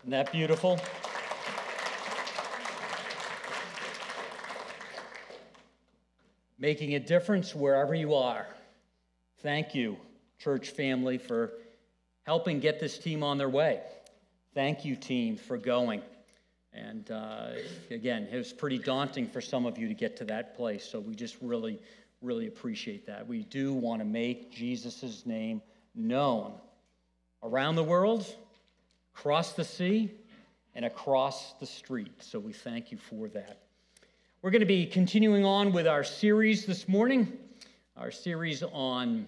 Isn't that beautiful? Making a difference wherever you are. Thank you, church family, for helping get this team on their way. Thank you, team, for going. And uh, again, it was pretty daunting for some of you to get to that place. So we just really, really appreciate that. We do want to make Jesus' name known around the world, across the sea, and across the street. So we thank you for that. We're going to be continuing on with our series this morning, our series on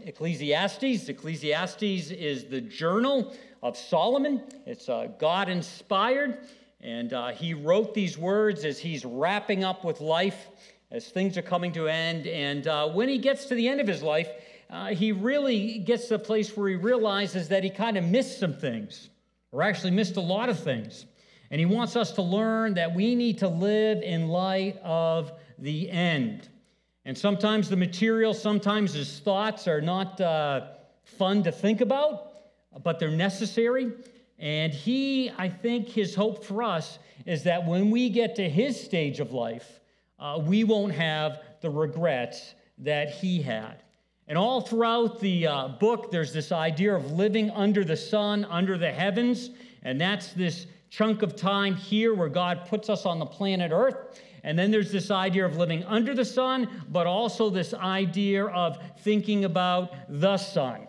Ecclesiastes. Ecclesiastes is the journal of Solomon. It's uh, God inspired, and uh, he wrote these words as he's wrapping up with life, as things are coming to end. And uh, when he gets to the end of his life, uh, he really gets to a place where he realizes that he kind of missed some things, or actually missed a lot of things. And he wants us to learn that we need to live in light of the end. And sometimes the material, sometimes his thoughts are not uh, fun to think about but they're necessary. And he, I think, his hope for us is that when we get to his stage of life, uh, we won't have the regrets that he had. And all throughout the uh, book, there's this idea of living under the sun, under the heavens. And that's this chunk of time here where God puts us on the planet Earth. And then there's this idea of living under the sun, but also this idea of thinking about the sun.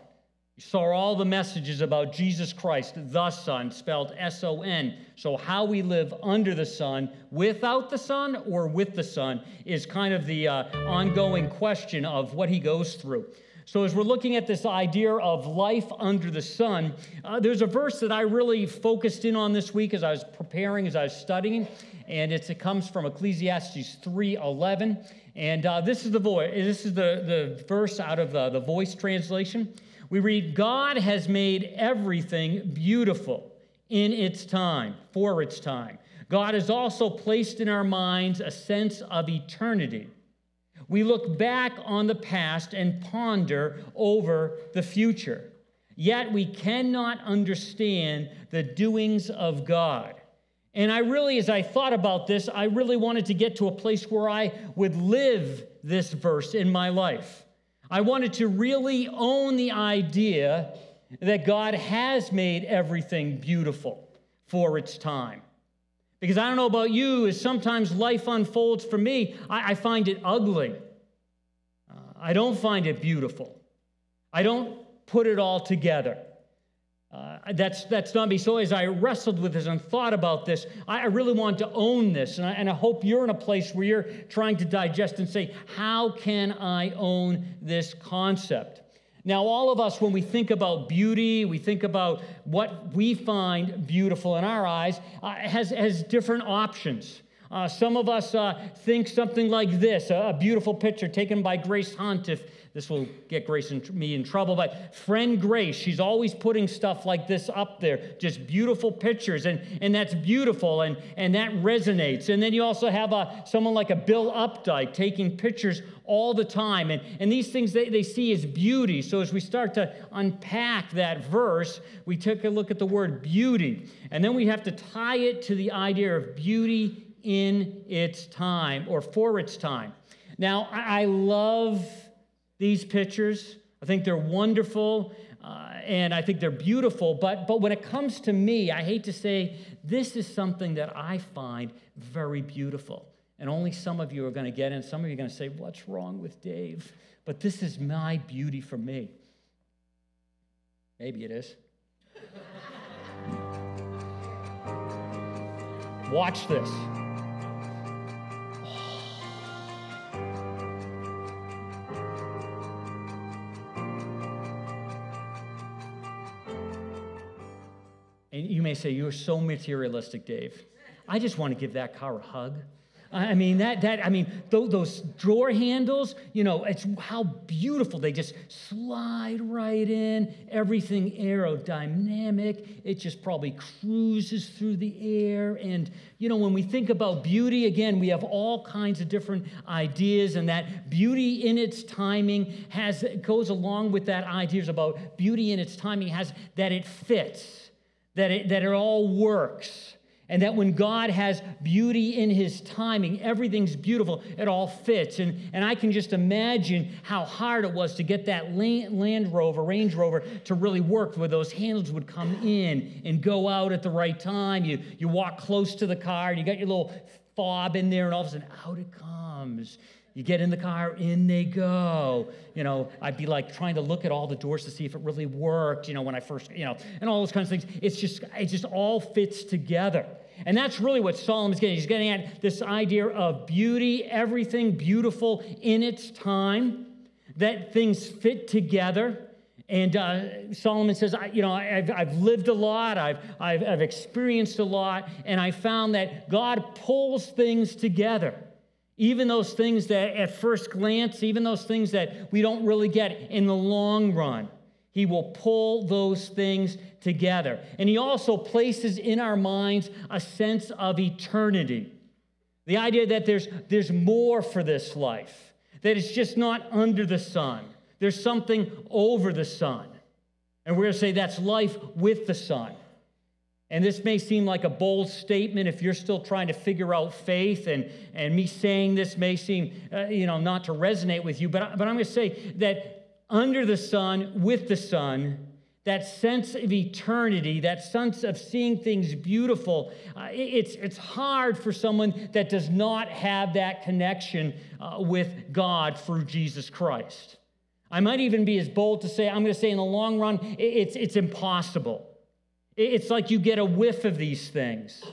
Saw all the messages about Jesus Christ, the Son, spelled S O N. So, how we live under the sun, without the sun, or with the sun, is kind of the uh, ongoing question of what he goes through. So, as we're looking at this idea of life under the sun, uh, there's a verse that I really focused in on this week as I was preparing, as I was studying, and it comes from Ecclesiastes 3:11, and uh, this is the. This is the the verse out of the, the Voice translation we read, God has made everything beautiful in its time, for its time. God has also placed in our minds a sense of eternity. We look back on the past and ponder over the future. Yet we cannot understand the doings of God. And I really, as I thought about this, I really wanted to get to a place where I would live this verse in my life. I wanted to really own the idea that God has made everything beautiful for its time. Because I don't know about you, as sometimes life unfolds for me, I, I find it ugly. Uh, I don't find it beautiful. I don't put it all together. Uh, that's, that's not me. So, as I wrestled with this and thought about this, I, I really want to own this. And I, and I hope you're in a place where you're trying to digest and say, How can I own this concept? Now, all of us, when we think about beauty, we think about what we find beautiful in our eyes, uh, has, has different options. Uh, some of us uh, think something like this a, a beautiful picture taken by Grace Hunt. If, this will get Grace and me in trouble, but friend Grace, she's always putting stuff like this up there, just beautiful pictures, and, and that's beautiful, and, and that resonates. And then you also have a, someone like a Bill Updike taking pictures all the time, and, and these things they, they see as beauty. So as we start to unpack that verse, we take a look at the word beauty, and then we have to tie it to the idea of beauty in its time or for its time. Now, I love these pictures. I think they're wonderful uh, and I think they're beautiful. But, but when it comes to me, I hate to say this is something that I find very beautiful. And only some of you are going to get it. Some of you are going to say, What's wrong with Dave? But this is my beauty for me. Maybe it is. Watch this. You may say, You're so materialistic, Dave. I just want to give that car a hug. I mean, that, that, I mean, those drawer handles, you know, it's how beautiful. They just slide right in, everything aerodynamic. It just probably cruises through the air. And, you know, when we think about beauty, again, we have all kinds of different ideas, and that beauty in its timing has, goes along with that ideas about beauty in its timing has that it fits that it, that it all works. And that when God has beauty in his timing, everything's beautiful, it all fits. And, and I can just imagine how hard it was to get that Land Rover, Range Rover, to really work, where those handles would come in and go out at the right time. You, you walk close to the car, and you got your little fob in there, and all of a sudden, out it comes. You get in the car, in they go. You know, I'd be like trying to look at all the doors to see if it really worked, you know, when I first, you know, and all those kinds of things. It's just, it just all fits together. And that's really what Solomon's getting. He's getting at this idea of beauty, everything beautiful in its time, that things fit together. And uh, Solomon says, I, you know, I've, I've lived a lot, I've, I've, I've experienced a lot, and I found that God pulls things together. Even those things that at first glance, even those things that we don't really get in the long run, He will pull those things together. And He also places in our minds a sense of eternity. The idea that there's, there's more for this life, that it's just not under the sun, there's something over the sun. And we're going to say that's life with the sun. And this may seem like a bold statement if you're still trying to figure out faith, and, and me saying this may seem, uh, you know, not to resonate with you, but, but I'm going to say that under the sun, with the sun, that sense of eternity, that sense of seeing things beautiful, uh, it's, it's hard for someone that does not have that connection uh, with God through Jesus Christ. I might even be as bold to say, I'm going to say in the long run, it's, it's impossible. It's like you get a whiff of these things.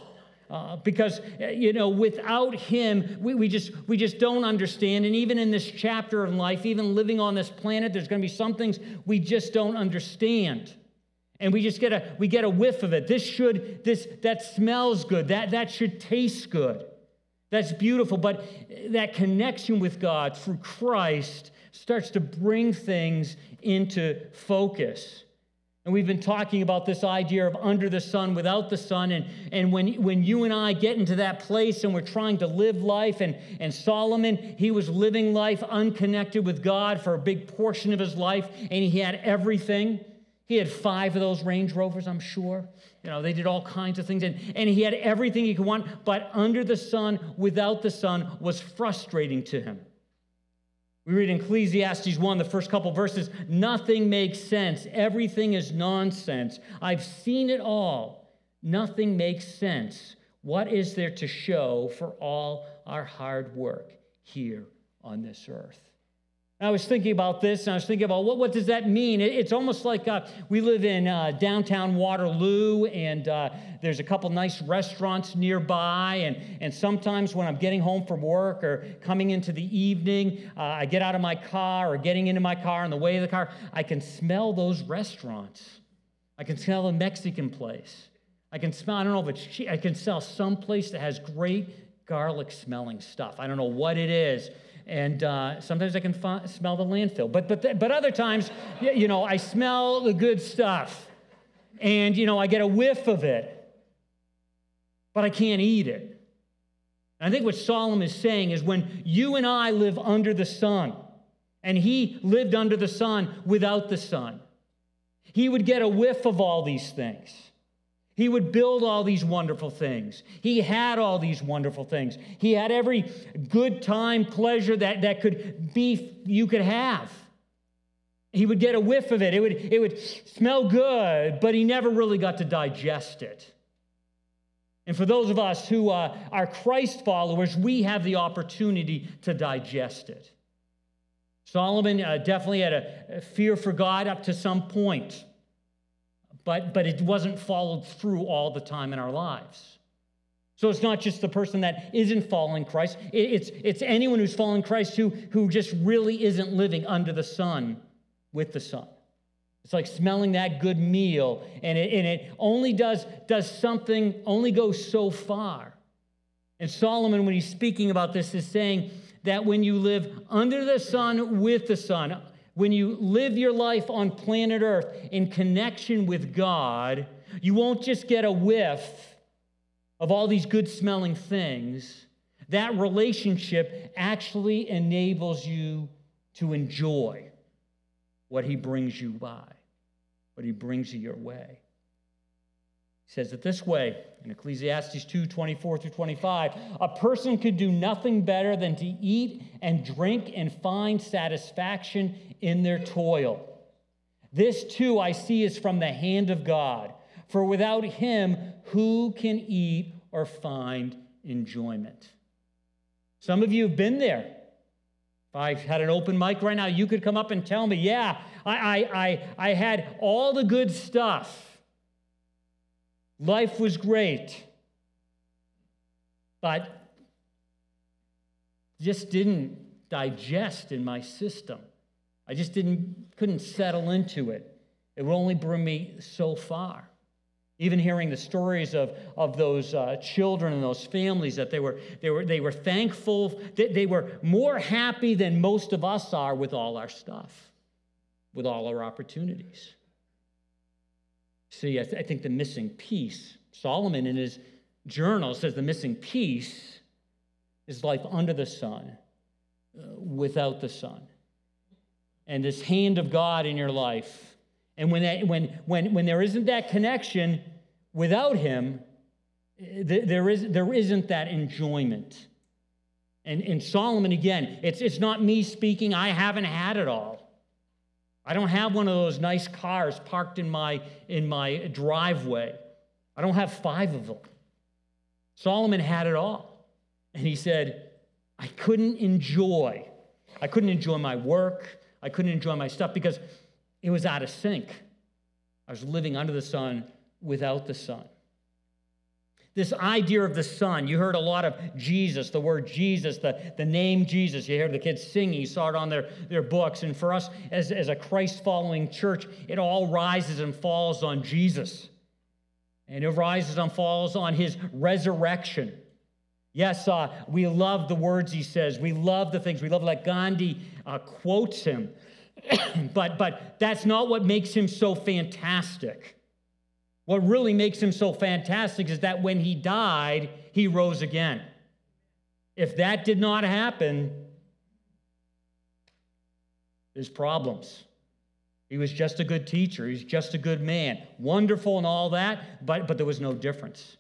Uh, because uh, you know without him we, we just we just don't understand. And even in this chapter of life even living on this planet there's going to be some things we just don't understand. And we just get a we get a whiff of it. This should this that smells good. That that should taste good. That's beautiful. But that connection with god through christ starts to bring things into focus and we've been talking about this idea of under the sun, without the sun. And, and when, when you and I get into that place and we're trying to live life, and, and Solomon, he was living life unconnected with God for a big portion of his life, and he had everything. He had five of those Range Rovers, I'm sure. You know, they did all kinds of things, and, and he had everything he could want, but under the sun, without the sun, was frustrating to him. We read in Ecclesiastes 1, the first couple verses nothing makes sense. Everything is nonsense. I've seen it all. Nothing makes sense. What is there to show for all our hard work here on this earth? I was thinking about this, and I was thinking about what, what does that mean? It, it's almost like uh, we live in uh, downtown Waterloo, and uh, there's a couple nice restaurants nearby. And, and sometimes when I'm getting home from work or coming into the evening, uh, I get out of my car or getting into my car on the way of the car, I can smell those restaurants. I can smell a Mexican place. I can smell, I don't know if it's cheap, I can smell some place that has great garlic smelling stuff. I don't know what it is and uh, sometimes I can f- smell the landfill. But, but, th- but other times, you know, I smell the good stuff, and, you know, I get a whiff of it, but I can't eat it. And I think what Solomon is saying is when you and I live under the sun, and he lived under the sun without the sun, he would get a whiff of all these things. He would build all these wonderful things. He had all these wonderful things. He had every good time, pleasure that, that could be you could have. He would get a whiff of it. It would, it would smell good, but he never really got to digest it. And for those of us who uh, are Christ followers, we have the opportunity to digest it. Solomon uh, definitely had a, a fear for God up to some point but, but it wasn't followed through all the time in our lives. So it's not just the person that isn't following Christ, it's, it's anyone who's following Christ who, who just really isn't living under the sun with the sun. It's like smelling that good meal, and it, and it only does, does something, only goes so far. And Solomon, when he's speaking about this, is saying that when you live under the sun with the sun, when you live your life on planet Earth in connection with God, you won't just get a whiff of all these good smelling things. That relationship actually enables you to enjoy what He brings you by, what He brings you your way. He says it this way in Ecclesiastes 2 24 through 25. A person could do nothing better than to eat and drink and find satisfaction in their toil. This too I see is from the hand of God. For without him, who can eat or find enjoyment? Some of you have been there. If I had an open mic right now, you could come up and tell me, yeah, I, I, I, I had all the good stuff. Life was great, but just didn't digest in my system. I just didn't couldn't settle into it. It would only bring me so far. Even hearing the stories of, of those uh, children and those families that they were, they were, they were thankful, they, they were more happy than most of us are with all our stuff, with all our opportunities. See, I, th- I think the missing piece, Solomon in his journal says the missing piece is life under the sun, uh, without the sun. And this hand of God in your life. And when, that, when, when, when there isn't that connection without Him, there, is, there isn't that enjoyment. And, and Solomon, again, it's, it's not me speaking, I haven't had it all. I don't have one of those nice cars parked in my, in my driveway. I don't have five of them. Solomon had it all. And he said, I couldn't enjoy. I couldn't enjoy my work. I couldn't enjoy my stuff because it was out of sync. I was living under the sun without the sun. This idea of the Son, you heard a lot of Jesus, the word Jesus, the, the name Jesus. You heard the kids singing, you saw it on their, their books. And for us as, as a Christ following church, it all rises and falls on Jesus. And it rises and falls on his resurrection. Yes, uh, we love the words he says. We love the things. We love like Gandhi uh, quotes him. but, but that's not what makes him so fantastic. What really makes him so fantastic is that when he died, he rose again. If that did not happen, there's problems. He was just a good teacher. He's just a good man. Wonderful and all that, but, but there was no difference.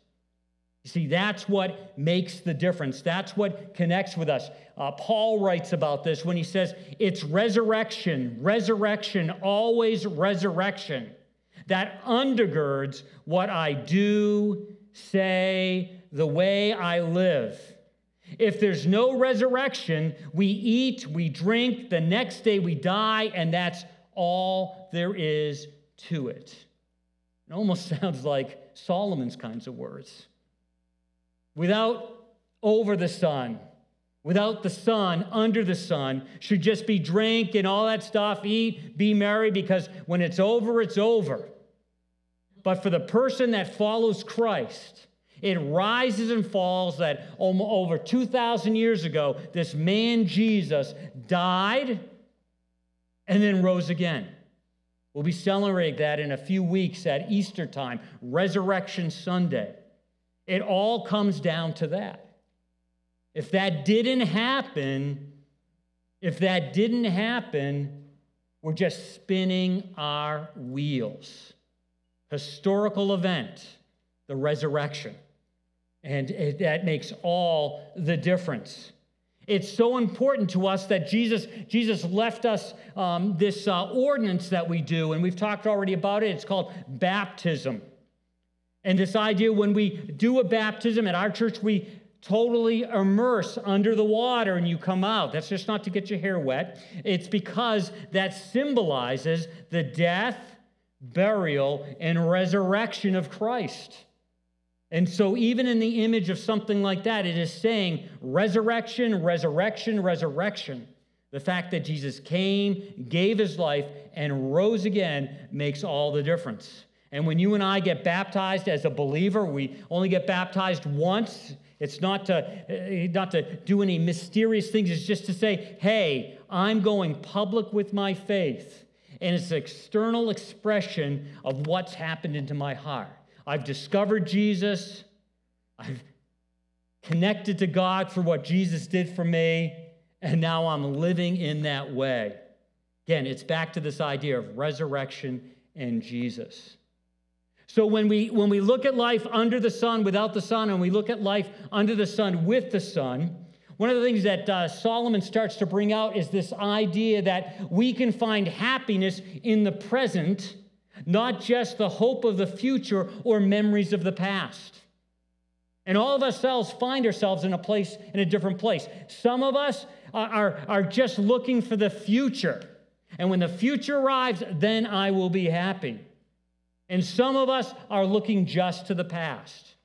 You see, that's what makes the difference. That's what connects with us. Uh, Paul writes about this when he says, It's resurrection, resurrection, always resurrection that undergirds what I do, say, the way I live. If there's no resurrection, we eat, we drink, the next day we die, and that's all there is to it. It almost sounds like Solomon's kinds of words. Without over the sun, without the sun, under the sun, should just be drink and all that stuff, eat, be merry, because when it's over, it's over. But for the person that follows Christ, it rises and falls that over 2,000 years ago, this man Jesus died and then rose again. We'll be celebrating that in a few weeks at Easter time, Resurrection Sunday. It all comes down to that. If that didn't happen, if that didn't happen, we're just spinning our wheels historical event, the resurrection. And it, that makes all the difference. It's so important to us that Jesus, Jesus left us um, this uh, ordinance that we do, and we've talked already about it. It's called baptism. And this idea when we do a baptism at our church, we totally immerse under the water and you come out. That's just not to get your hair wet. It's because that symbolizes the death burial, and resurrection of Christ. And so, even in the image of something like that, it is saying resurrection, resurrection, resurrection. The fact that Jesus came, gave his life, and rose again makes all the difference. And when you and I get baptized as a believer, we only get baptized once. It's not to, eh, not to do any mysterious things, it's just to say, hey, I'm going public with my faith and it's an external expression of what's happened into my heart. I've discovered Jesus, I've connected to God for what Jesus did for me, and now I'm living in that way. Again, it's back to this idea of resurrection and Jesus. So when we when we look at life under the sun, without the sun, and we look at life under the sun with the sun, one of the things that uh, Solomon starts to bring out is this idea that we can find happiness in the present, not just the hope of the future or memories of the past. And all of ourselves find ourselves in a place, in a different place. Some of us are, are, are just looking for the future. And when the future arrives, then I will be happy. And some of us are looking just to the past.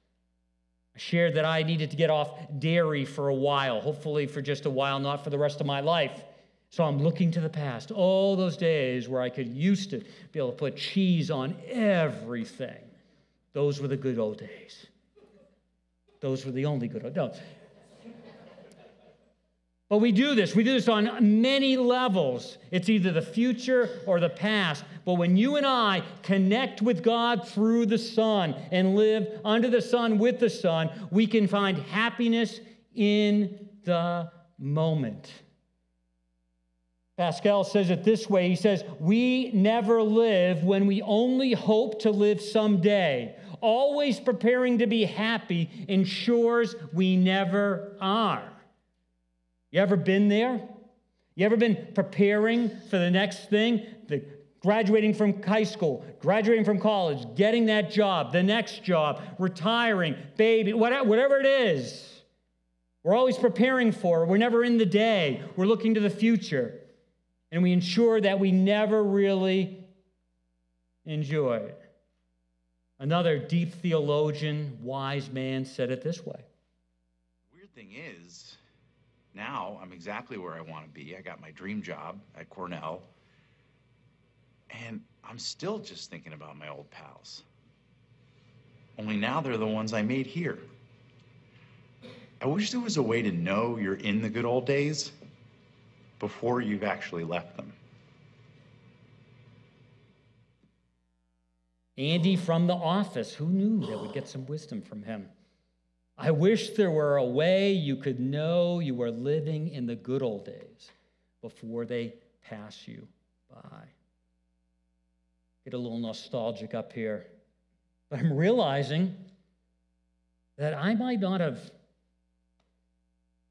Shared that I needed to get off dairy for a while, hopefully for just a while, not for the rest of my life. So I'm looking to the past, all those days where I could used to be able to put cheese on everything. Those were the good old days. Those were the only good old days. No. But we do this. We do this on many levels. It's either the future or the past. But when you and I connect with God through the Son and live under the Son with the Son, we can find happiness in the moment. Pascal says it this way He says, We never live when we only hope to live someday. Always preparing to be happy ensures we never are. You ever been there? You ever been preparing for the next thing? The graduating from high school, graduating from college, getting that job, the next job, retiring, baby, whatever it is. We're always preparing for. We're never in the day. We're looking to the future. And we ensure that we never really enjoy it. Another deep theologian, wise man said it this way. Weird thing is, now I'm exactly where I want to be. I got my dream job at Cornell. And I'm still just thinking about my old pals. Only now they're the ones I made here. I wish there was a way to know you're in the good old days before you've actually left them. Andy from the office, who knew that we'd get some wisdom from him? I wish there were a way you could know you were living in the good old days before they pass you by. Get a little nostalgic up here. But I'm realizing that I might not have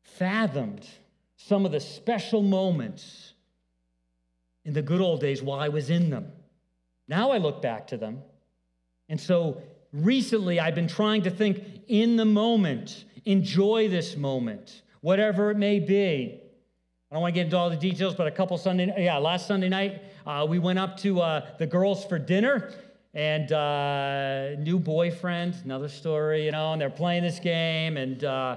fathomed some of the special moments in the good old days while I was in them. Now I look back to them. And so recently I've been trying to think in the moment, enjoy this moment, whatever it may be. I don't want to get into all the details, but a couple Sunday, yeah, last Sunday night, uh, we went up to uh, the girls for dinner and uh, new boyfriend, another story, you know, and they're playing this game and uh,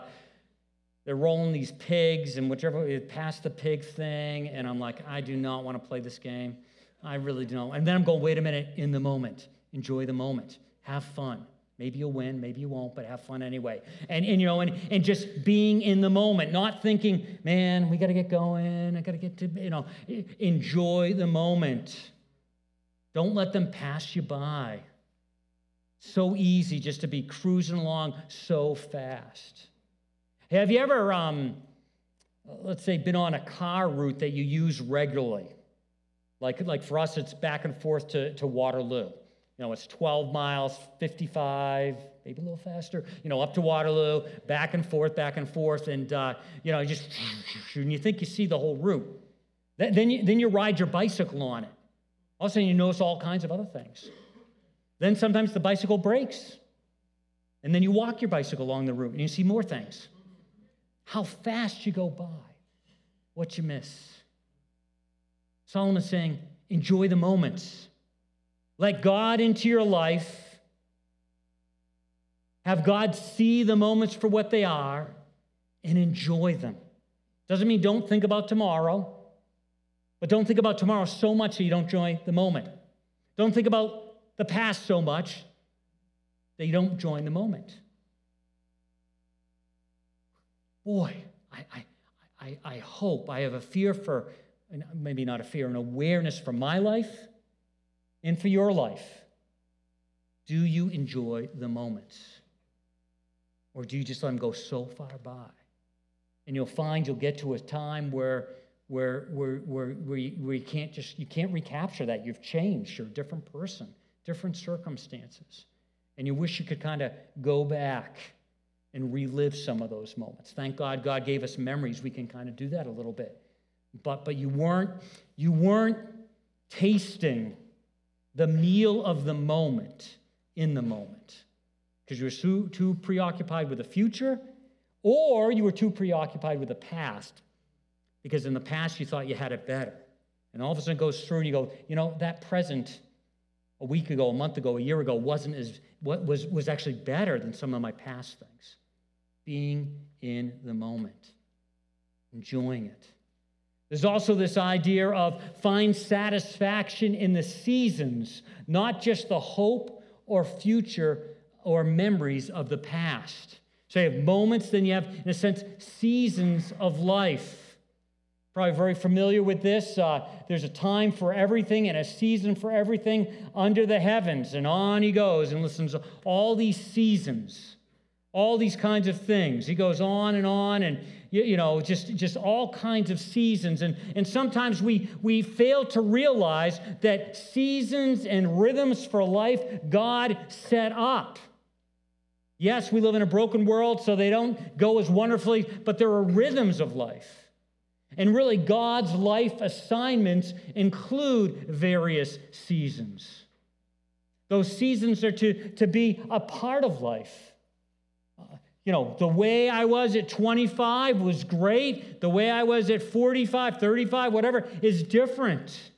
they're rolling these pigs and whichever, past the pig thing. And I'm like, I do not want to play this game. I really don't. And then I'm going, wait a minute, in the moment, enjoy the moment. Have fun. Maybe you'll win, maybe you won't, but have fun anyway. And, and you know, and, and just being in the moment, not thinking, man, we got to get going. I got to get to, you know, enjoy the moment. Don't let them pass you by. So easy just to be cruising along so fast. Have you ever, um, let's say, been on a car route that you use regularly? Like, like for us, it's back and forth to, to Waterloo. You know, it's 12 miles, 55, maybe a little faster, you know, up to Waterloo, back and forth, back and forth. And, uh, you know, just, and you think you see the whole route. Then you, then you ride your bicycle on it. All of a sudden, you notice all kinds of other things. Then sometimes the bicycle breaks. And then you walk your bicycle along the route and you see more things. How fast you go by, what you miss. Solomon's saying, enjoy the moments. Let God into your life. Have God see the moments for what they are and enjoy them. Doesn't mean don't think about tomorrow, but don't think about tomorrow so much that you don't enjoy the moment. Don't think about the past so much that you don't join the moment. Boy, I, I, I, I hope I have a fear for, maybe not a fear, an awareness for my life and for your life. Do you enjoy the moments? Or do you just let them go so far by? And you'll find you'll get to a time where, where, where, where, where, you, where you can't just you can't recapture that. You've changed. You're a different person, different circumstances. And you wish you could kind of go back and relive some of those moments. Thank God God gave us memories. We can kind of do that a little bit. But but you weren't you weren't tasting the meal of the moment in the moment because you were too, too preoccupied with the future or you were too preoccupied with the past because in the past you thought you had it better. And all of a sudden it goes through and you go, you know, that present a week ago, a month ago, a year ago wasn't as what was was actually better than some of my past things. Being in the moment, enjoying it. There's also this idea of find satisfaction in the seasons, not just the hope or future or memories of the past. So you have moments, then you have, in a sense, seasons of life. Probably very familiar with this. Uh, there's a time for everything and a season for everything under the heavens. And on he goes and listens to all these seasons, all these kinds of things. He goes on and on and you, know just just all kinds of seasons and and sometimes we we fail to realize that seasons and rhythms for life god set up yes we live in a broken world so they don't go as wonderfully but there are rhythms of life and really, God's life assignments include various seasons. Those seasons are to, to be a part of life. You know, the way I was at 25 was great. The way I was at 45, 35, whatever, is different.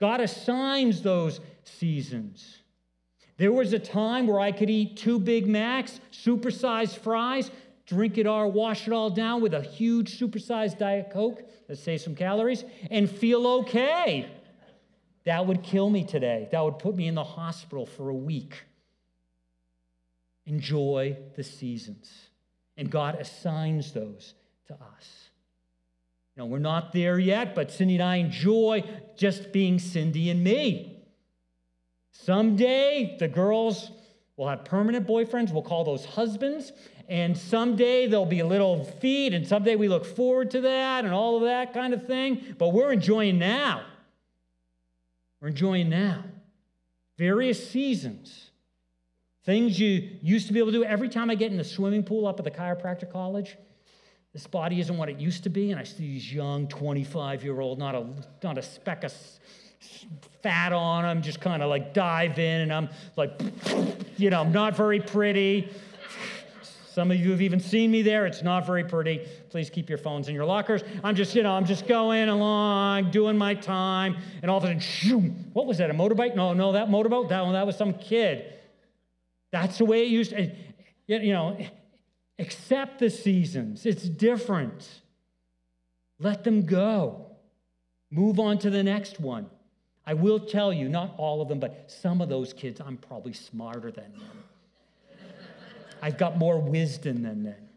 God assigns those seasons. There was a time where I could eat two Big Macs, supersized fries, drink it all, wash it all down with a huge supersized Diet Coke let's saves some calories, and feel okay. That would kill me today. That would put me in the hospital for a week. Enjoy the seasons. And God assigns those to us. Know, we're not there yet, but Cindy and I enjoy just being Cindy and me. Someday, the girls will have permanent boyfriends. We'll call those husbands. And someday there'll be a little feed, and someday we look forward to that and all of that kind of thing. But we're enjoying now. We're enjoying now. Various seasons. Things you used to be able to do. Every time I get in the swimming pool up at the chiropractor college, this body isn't what it used to be. And I see these young 25 year old, not a, not a speck of fat on them, just kind of like dive in. And I'm like, you know, I'm not very pretty. Some of you have even seen me there. It's not very pretty. Please keep your phones in your lockers. I'm just, you know, I'm just going along, doing my time, and all of a sudden, what was that? A motorbike? No, no, that motorboat. That one, that was some kid. That's the way it used to. You know, accept the seasons. It's different. Let them go. Move on to the next one. I will tell you, not all of them, but some of those kids, I'm probably smarter than them. I've got more wisdom than them.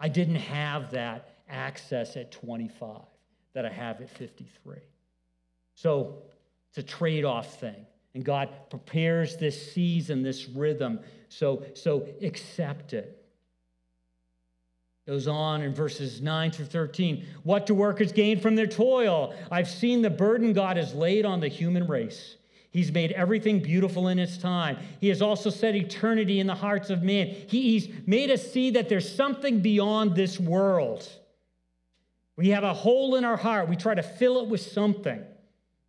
I didn't have that access at 25 that I have at 53. So it's a trade off thing. And God prepares this season, this rhythm. So, so accept it. Goes on in verses 9 through 13. What do workers gain from their toil? I've seen the burden God has laid on the human race. He's made everything beautiful in its time. He has also set eternity in the hearts of men. He, he's made us see that there's something beyond this world. We have a hole in our heart. We try to fill it with something.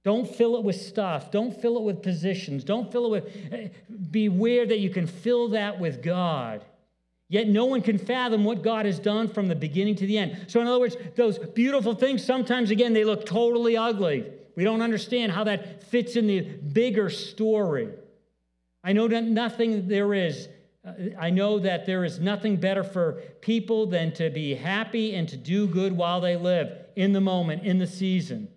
Don't fill it with stuff. Don't fill it with positions. Don't fill it with. Eh, beware that you can fill that with God. Yet no one can fathom what God has done from the beginning to the end. So, in other words, those beautiful things, sometimes again, they look totally ugly. We don't understand how that fits in the bigger story. I know that nothing there is, uh, I know that there is nothing better for people than to be happy and to do good while they live in the moment, in the season.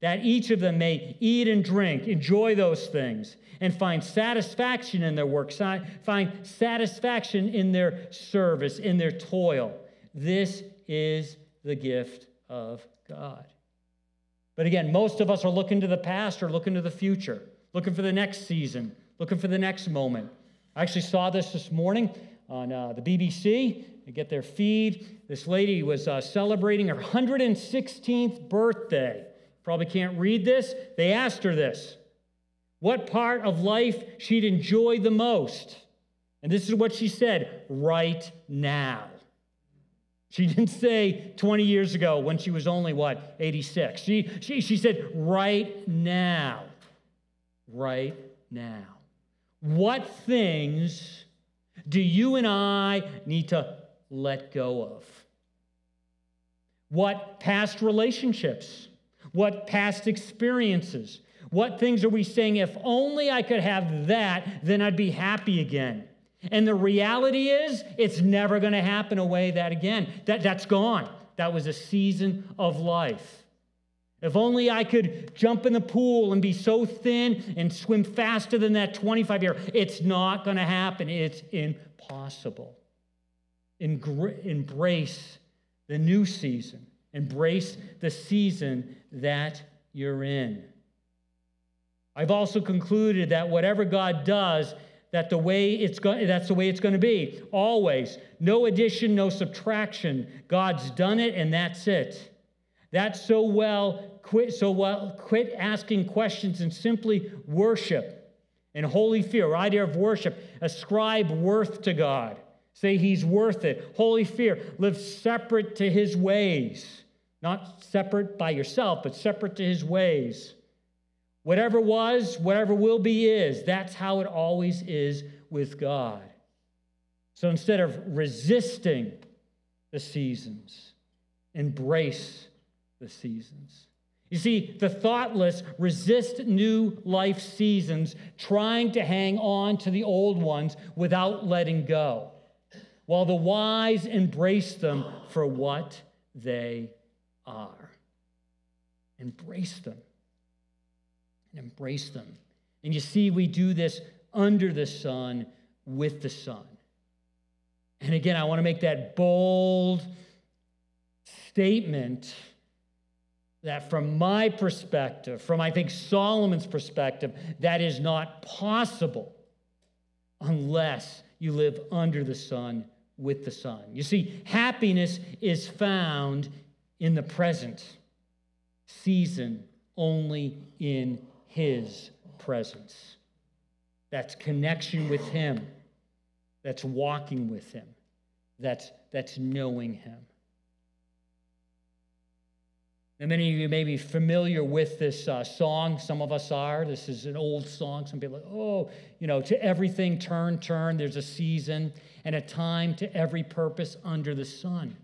That each of them may eat and drink, enjoy those things, and find satisfaction in their work, find satisfaction in their service, in their toil. This is the gift of God. But again, most of us are looking to the past or looking to the future, looking for the next season, looking for the next moment. I actually saw this this morning on uh, the BBC. They get their feed. This lady was uh, celebrating her 116th birthday. Probably can't read this. They asked her this what part of life she'd enjoy the most. And this is what she said right now. She didn't say 20 years ago when she was only, what, 86. She, she, she said, right now. Right now. What things do you and I need to let go of? What past relationships? What past experiences? What things are we saying? If only I could have that, then I'd be happy again. And the reality is, it's never going to happen away that again. That, that's gone. That was a season of life. If only I could jump in the pool and be so thin and swim faster than that 25 year. It's not going to happen. It's impossible. Embrace the new season. Embrace the season that you're in. I've also concluded that whatever God does, that the way it's going that's the way it's going to be always. No addition no subtraction. God's done it and that's it. That's so well quit so well quit asking questions and simply worship. And holy fear idea of worship ascribe worth to god. Say he's worth it. Holy fear live separate to his ways not separate by yourself but separate to his ways Whatever was, whatever will be is. That's how it always is with God. So instead of resisting the seasons, embrace the seasons. You see, the thoughtless resist new life seasons, trying to hang on to the old ones without letting go, while the wise embrace them for what they are. Embrace them and embrace them. And you see, we do this under the sun with the sun. And again, I want to make that bold statement that from my perspective, from I think Solomon's perspective, that is not possible unless you live under the sun with the sun. You see, happiness is found in the present season only in his presence. That's connection with Him. That's walking with Him. That's, that's knowing Him. And many of you may be familiar with this uh, song. Some of us are. This is an old song. Some people are like, oh, you know, to everything turn, turn. There's a season and a time to every purpose under the sun.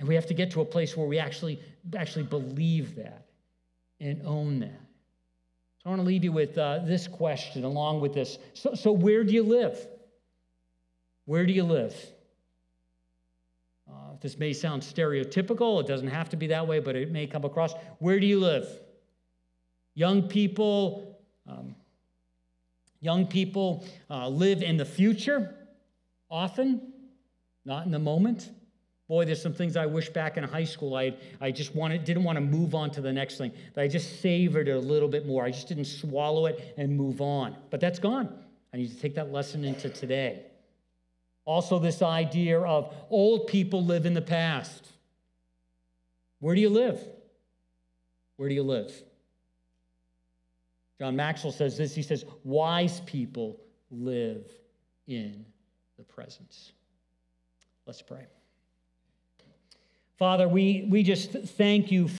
And we have to get to a place where we actually, actually believe that and own that. So I want to leave you with uh, this question along with this. So, so, where do you live? Where do you live? Uh, this may sound stereotypical. It doesn't have to be that way, but it may come across. Where do you live? Young people, um, young people uh, live in the future often, not in the moment. Boy, there's some things I wish back in high school I, I just wanted, didn't want to move on to the next thing. That I just savored it a little bit more. I just didn't swallow it and move on. But that's gone. I need to take that lesson into today. Also, this idea of old people live in the past. Where do you live? Where do you live? John Maxwell says this he says, wise people live in the presence. Let's pray. Father, we, we just thank you